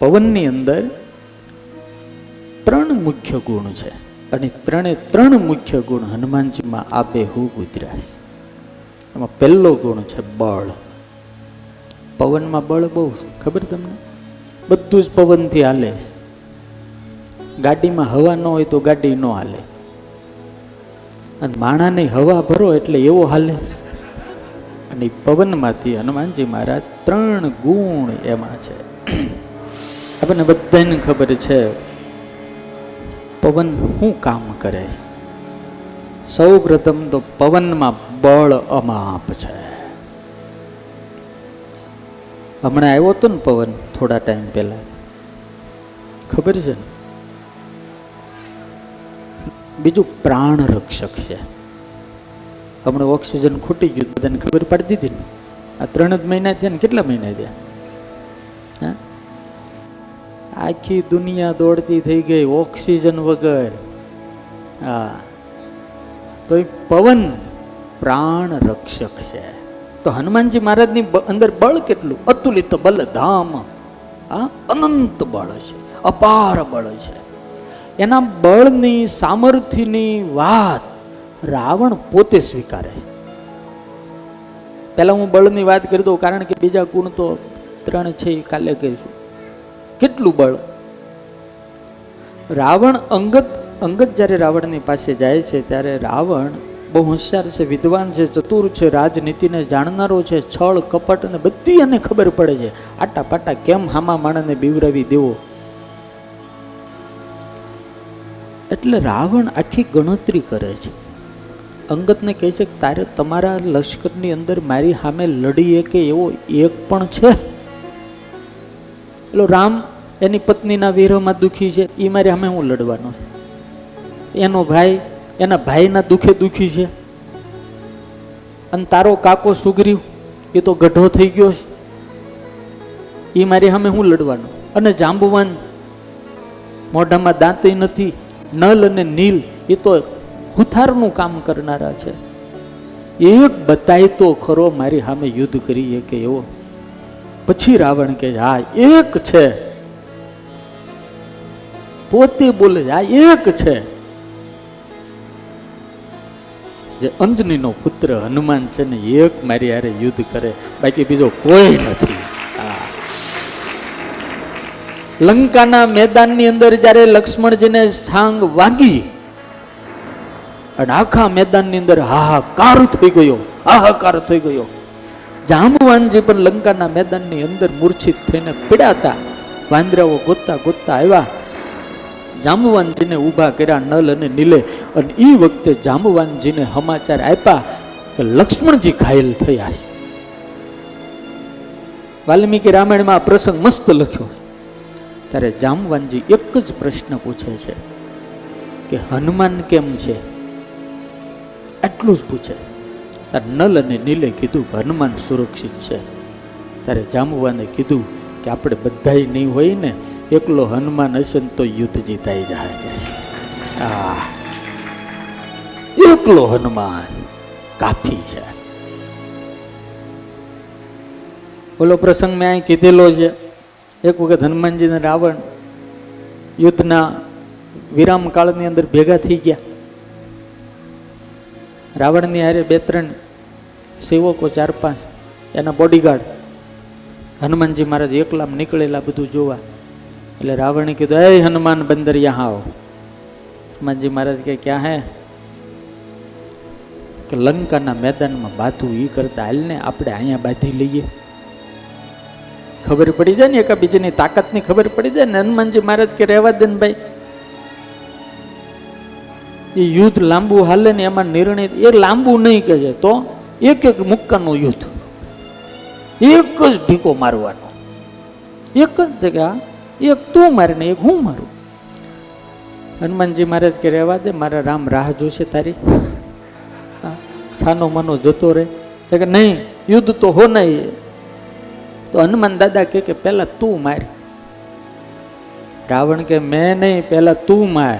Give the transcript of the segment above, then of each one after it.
પવનની અંદર ત્રણ મુખ્ય ગુણ છે. અને ત્રણે ત્રણ મુખ્ય ગુણ હનુમાનજીમાં આપે હું ઉતર્યા એમાં પહેલો ગુણ છે બળ. પવનમાં બળ બહુ ખબર તમને? બધું જ પવનથી હાલે ગાડીમાં હવા ન હોય તો ગાડી ન હાલે. અને માણાને હવા ભરો એટલે એવો હાલે. અને પવનમાંથી હનુમાનજી મહારાજ ત્રણ ગુણ એમાં છે. આપણને બધાને ખબર છે, પવન શું કામ કરે? સૌ પ્રથમ તો પવનમાં બળ અમાપ છે. હમણાં આવ્યો હતો ને પવન થોડા ટાઈમ પહેલા. ખબર છે? ને બીજું પ્રાણ રક્ષક છે. હમણાં ઓક્સિજન ખૂટી ગયું, બધાને ખબર પડી દીધી ને. આ ત્રણ જ મહિના થયા ને, કેટલા મહિના થયા? હા? આખી દુનિયા દોડતી થઈ ગઈ, ઓક્સિજન વગર. હા. તો એ પવન પ્રાણ રક્ષક છે. તો હનુમાનજી મહારાજની અંદર બળ કેટલું? અતુલિત બલ ધામ હા, અનંત બળ છે, અપાર બળ છે. એના બળની સામર્થ્યની વાત રાવણ પોતે સ્વીકારે છે. પહેલાં હું બળની વાત કરી દઉં, કારણ કે બીજા ગુણ તો ત્રણ છે એ કાલે કહીશું. કેટલું બળ? રાવણ અંગત અંગત જ્યારે રાવણની પાસે જાય છે, ત્યારે રાવણ બહુ હોશિયાર છે, વિદ્વાન છે, ચતુર છે, રાજનીતિને જાણનારો છે, છળ, કપટ અને બધી એને ખબર પડે છે. આટા પાટા કેમ હામા માણસને બીવરાવી દેવો? એટલે રાવણ આખી ગણતરી કરે છે. અંગતને કહે છે કે તારે તમારા લશ્કરની અંદર મારી સામે લડી કે એવો એક પણ છે? એટલે રામ, એની પત્નીના વિરહમાં દુઃખી છે. એ મારે અમે હું લડવાનો એનો ભાઈ, એના ભાઈના દુઃખે દુઃખી છે. અને તારો કાકો સુગ્રીવ એ તો ગઢો થઈ ગયો છે. એ મારી સામે હું લડવાનો? અને જાંબુવાન, મોઢામાં દાંતય નથી, નલ અને નીલ, એ તો હુથારનું કામ કરનારા છે. એક બતાય તો ખરો, મારી સામે યુદ્ધ કરીએ કે એવો. પછી રાવણ કે હા, એક છે. પોતે બોલે છે આ એક છે. જે અંજનીનો પુત્ર હનુમાન છે ને, એક મારી હારે યુદ્ધ કરે, બાકી બીજો કોઈ નથી. લંકાના મેદાનની અંદર જ્યારે લક્ષ્મણજીને છાંગ વાગી, અને આખા મેદાનની અંદર હાહાકાર થઈ ગયો, હાહાકાર થઈ ગયો જામવાનજી પણ લંકાના મેદાનની અંદર મૂર્છિત થઈને પીડાતા વાંદરાઓ ગોતતા ગોતતા આવ્યા. જામવાનજીને ઊભા કર્યા નલ અને નીલે અને એ વખતે જામવાનજીને સમાચાર આપ્યા કે લક્ષ્મણજી ઘાયલ થયા છે. વાલ્મીકી રામાયણમાં આ પ્રસંગ મસ્ત લખ્યો. ત્યારે જામવાનજી એક જ પ્રશ્ન પૂછે છે કે હનુમાન કેમ છે? આટલું જ પૂછે. ત્યારે નલ અને નીલે કીધું કે હનુમાન સુરક્ષિત છે. ત્યારે જામવાને કીધું કે આપણે બધા નહીં હોય ને, એકલો હનુમાન હશે ને તો યુદ્ધ જીતાઈ જાય એકલો હનુમાન કાફી છે. ઓલો પ્રસંગ મેં અહીં કીધેલો છે. એક વખત હનુમાનજીને રાવણ યુદ્ધના વિરામ કાળની અંદર ભેગા થઈ ગયા. રાવણની હારે બે ત્રણ સેવકો ચાર પાંચ, એના બોડીગાર્ડ હનુમાનજી મહારાજ એકલામ નીકળેલા બધું જોવા. એટલે રાવણે કીધું, એ હનુમાન બંદર યહાં આવો. હનુમાનજી મહારાજ કે ક્યાં હે? કે લંકાના મેદાનમાં બાથું એ કરતા, હાલને આપણે અહીંયા બાંધી લઈએ. ખબર પડી જાય ને એકા બીજાની તાકાતની ખબર પડી જાય ને, હનુમાનજી મહારાજ કે, રહેવા દે ને ભાઈ. એ યુદ્ધ લાંબુ હાલે ને, એમાં નિર્ણય, એ લાંબુ નહીં કે છે તો એક એક મુક્કાનું યુદ્ધ. એક જ ઢીકો મારવાનો. એક જ જગ્યા, એક તું મારે ને એક હું મારું. હનુમાનજી મહારાજ કે રહેવા દે, મારા રામ રાહ જોશે તારી. છાનો મનો જતો રહે. કે નહીં, યુદ્ધ તો હો નહીં. તો હનુમાન દાદા કે, પહેલા તું માર. રાવણ કે, મેં નહીં, પહેલા તું માર.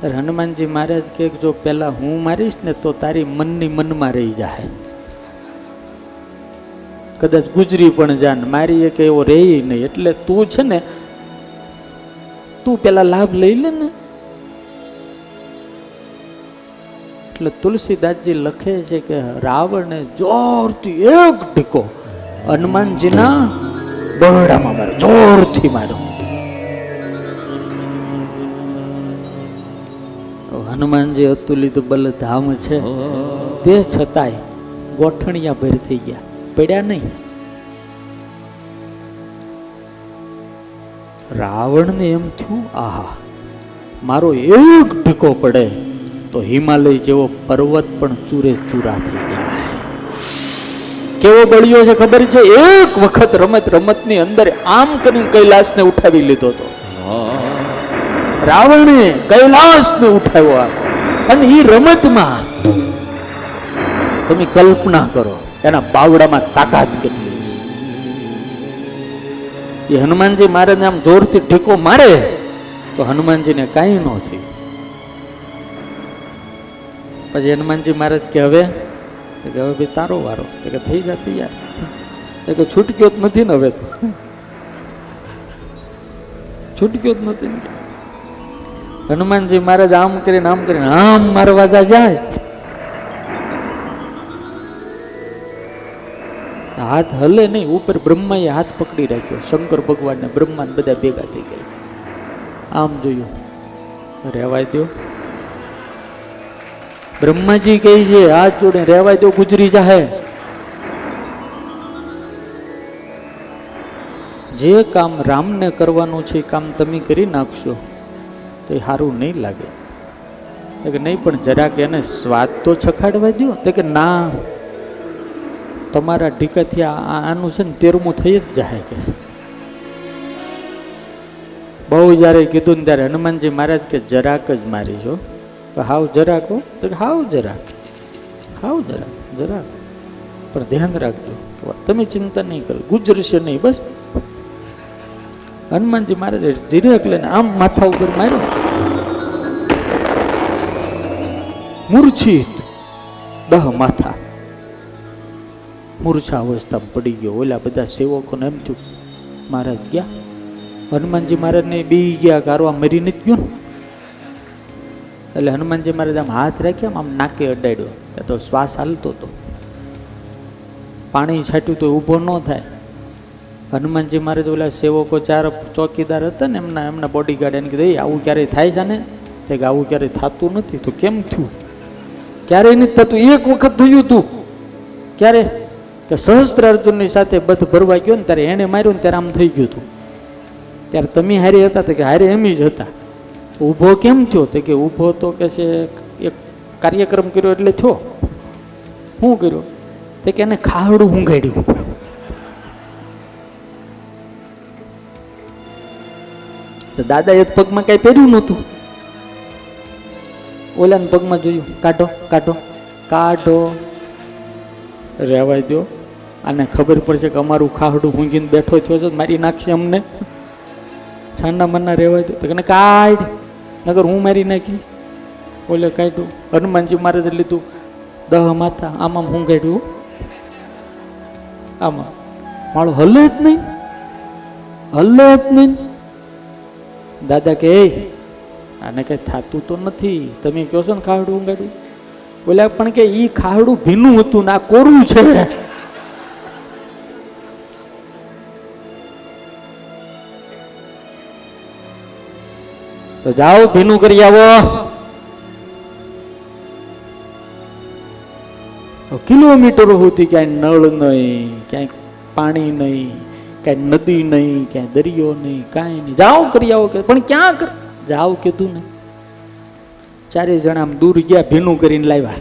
ત્યારે હનુમાનજી મહારાજ કે જો પેલા હું મારીશ ને તો તારી મનની મનમાં રહી જાય કદાચ ગુજરી પણ જાન, મારી એક એવો રહે નહીં. એટલે તું છે ને, તું પેલા લાભ લઈ લે ને. એટલે તુલસીદાસજી લખે છે કે રાવણે જોરથી એક ઢીકો, હનુમાનજીના બરડામાં માર્યો જોરથી માર્યો હનુમાનજી અતુલિત બલ ધામ છે તે છતાંય ગોઠણિયા ભેર થઈ ગયા. પડ્યા નહીં. રાવણને એમ થયું આહા મારો એક ઢીકો પડે તો હિમાલય જેવો પર્વત પણ ચૂરે ચૂરા થઈ જાય. કેવો બળ્યો છે ખબર છે? એક વખત રમત રમતની અંદર આમ કરીને કૈલાસને ઉઠાવી લીધો હતો રાવણે કૈલાસને ઉઠાવ્યો અને એ રમતમાં તમે કલ્પના કરો, એના બાવડામાં તાકાત કેટલી એ હનુમાનજી મહારાજ આમ જોરથી ઠીકો મારે, તો હનુમાનજીને કાંઈ ન થયું. પછી હનુમાનજી મહારાજ કે, હવે? કે, હવે ભાઈ તારો વારો. કે, થઈ જા તૈયાર તો કે છૂટક્યો જ નથી ને હવે તો? છૂટક્યો જ નથી ને? હનુમાનજી મહારાજ આમ કરીને આમ કરીને આમ મારવા જાય. હાથ હલે નહીં, ઉપર બ્રહ્માએ હાથ પકડી રાખ્યો. શંકર ભગવાનને બ્રહ્માને બધા ભેગા થઈ ગયા. આમ જોયું. રહેવાય દો બ્રહ્માજી કહે છે, હાથ જોડે રહેવાય દો ગુજરી જાહે. જે કામ રામને કરવાનું છે, એ કામ તમે કરી નાખશો. તો એ સારું નહીં લાગે. તો કે નહીં, પણ જરાક એને સ્વાદ તો ચખાડવા દો તો કે ના, તમારા ઢીકાથી આનું છે ને તેરમું થઈ જ જાય કે. બહુ જ્યારે કીધું ને ત્યારે હનુમાનજી મહારાજ કે જરાક જ મારી છો હાવ જરાક હો. તો કે હાવ જરાક. હાવ જરાક જરાક. પણ ધ્યાન રાખજો. તમે ચિંતા નહીં કરો. ગુજરશે નહીં, બસ. હનુમાનજી મહારાજે જીરેક લઈને આમ માથા ઉપર માર્યો. મૂર્છિત. દહ માથા. મૂર્છા અવસ્થા પડી ગયો. ઓલા બધા સેવકોને એમ થયું, મહારાજ, ગયા? હનુમાનજી મહારાજને બી ગયા કારવા મરી નથી ગયો ને? એટલે હનુમાનજી મહારાજ આમ હાથ રાખ્યા આમ નાકે અડાડ્યો. ત્યાં તો શ્વાસ હાલતો હતો. પાણી છાંટ્યું તો ઊભો ન થાય. હનુમાનજી મહારાજ ઓલા સેવકો ચાર ચોકીદાર હતા ને એમના એમના બોડીગાર્ડ એને કીધું "એ, આવું ક્યારેય થાય છે ને? તે કે આવું ક્યારેય થતું નથી. તો કેમ થયું? ક્યારેય નથી થતું. એક વખત થયું હતું ક્યારે? કે સહસ્ત્ર અર્જુનની સાથે બધ ભરવા ગયો ને ત્યારે એણે માર્યો ને ત્યારે આમ થઈ ગયું હતું ત્યારે તમે હારે હતા તો કે હારે એમ જ હતા. ઊભો કેમ થયો? તો કે ઊભો તો કે છે એક કાર્યક્રમ કર્યો એટલે થયો. શું કર્યો? તો કે એને ખાવડું ઊંઘાડ્યું. તો દાદાએ તો પગમાં કાંઈ પહેર્યું નહોતું. ઓલાને પગમાં જોયું, કાઢો કાઢો કાઢો. રહેવાય દો આને ખબર પડશે કે અમારું ખાહડું ઊંઘીને બેઠો થયો છે, મારી નાખશે અમને. છાંડા મના રહેવાય દો તો કે કાઢ. નગર હું મારી નાખીશ. ઓલે કાઢ્યું. હનુમાનજી મહારાજે લીધું દહ માથા. આમાં હું કાઢ્યું? આમાં. માળો હલે જ નહીં. હલે જ નહીં. દાદા કે આને કઈ થતું તો નથી. તમે કહો છો ને ખાવડું ઊંઘાડ્યું બોલ્યા પણ કે ઈ ખાવડું ભીનું હતું ને આ કોરું છે. તો જાઓ, ભીનું કરી આવો. કિલોમીટરો સુધી ક્યાંય નળ નહીં, ક્યાંય પાણી નહીં. ક્યાંય નદી નહીં ક્યાંય દરિયો નહીં, કાંઈ નહીં. જાઓ કરી આવો કે, પણ ક્યાં કર? જાઓ કીધું ને ચારે જણા આમ દૂર ગયા, ભીનું કરીને લાવ્યા.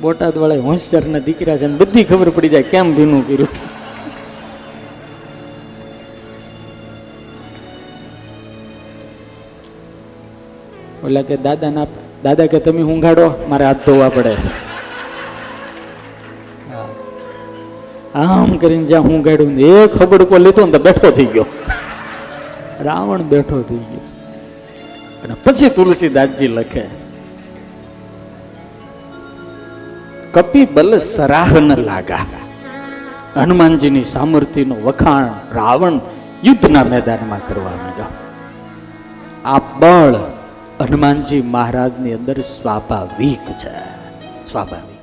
બોટાદ વાળા હોશિયારના દીકરા છે બધી ખબર પડી જાય કેમ ભીનું કર્યું. ઓલા કે, દાદા ના, દાદા કે, તમે ઊંઘાડો મારે હાથ ધોવા પડે. આમ કરીને જ્યાં હું ગાડ્યું ને ખબર ખબડકો લીધો ને તો બેઠો થઈ ગયો. રાવણ બેઠો થઈ ગયો. અને પછી તુલસીદાસજી લખે, કપી બલ સરાહ ન લાગા. હનુમાનજીની સામર્થ્યનું વખાણ રાવણ યુદ્ધના મેદાનમાં કરવા માંડ્યો. આ બળ હનુમાનજી મહારાજની અંદર સ્વાભાવિક છે. સ્વાભાવિક.